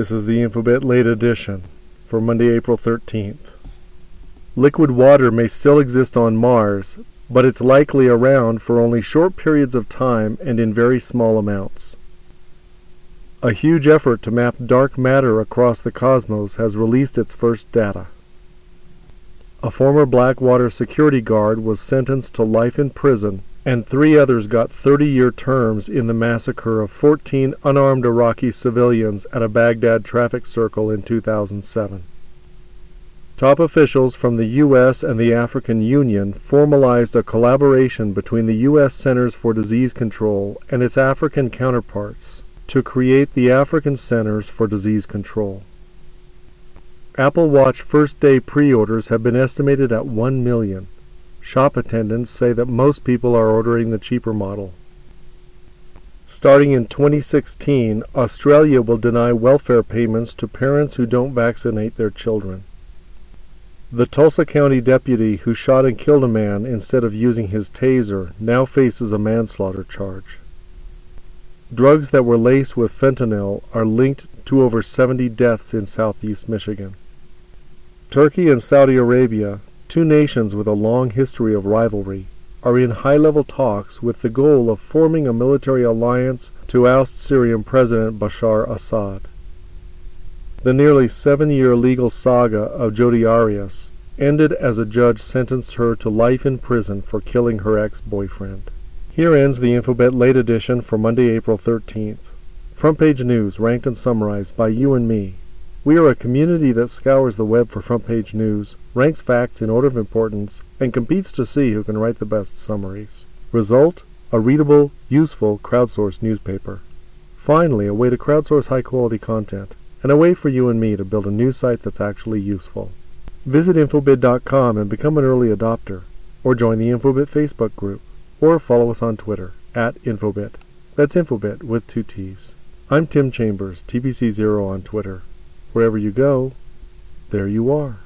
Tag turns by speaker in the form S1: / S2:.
S1: This is the Infobitt late edition for Monday, April 13th. Liquid water may still exist on Mars, but it's likely around for only short periods of time and in very small amounts. A huge effort to map dark matter across the cosmos has released its first data. A former Blackwater security guard was sentenced to life in prison and three others got 30-year terms in the massacre of 14 unarmed Iraqi civilians at a Baghdad traffic circle in 2007. Top officials from the U.S. and the African Union formalized a collaboration between the U.S. Centers for Disease Control and its African counterparts to create the African Centers for Disease Control. Apple Watch first day pre-orders have been estimated at 1 million. Shop attendants say that most people are ordering the cheaper model. Starting in 2016, Australia will deny welfare payments to parents who don't vaccinate their children. The Tulsa County deputy who shot and killed a man instead of using his taser now faces a manslaughter charge. Drugs that were laced with fentanyl are linked to over 70 deaths in southeast Michigan. Turkey and Saudi Arabia Two nations with a long history of rivalry are in high-level talks with the goal of forming a military alliance to oust Syrian President Bashar Assad. The nearly seven-year legal saga of Jodi Arias ended as a judge sentenced her to life in prison for killing her ex-boyfriend. Here ends the Infobitt late edition for Monday, April 13th. Front page news ranked and summarized by you and me, we are a community that scours the web for front page news, ranks facts in order of importance, and competes to see who can write the best summaries. Result? A readable, useful, crowdsourced newspaper. Finally, a way to crowdsource high quality content, and a way for you and me to build a news site that's actually useful. Visit Infobitt.com and become an early adopter, or join the Infobitt Facebook group, or follow us on Twitter, at Infobitt. That's Infobitt with two T's. I'm Tim Chambers, TBC0 on Twitter. Wherever you go, there you are.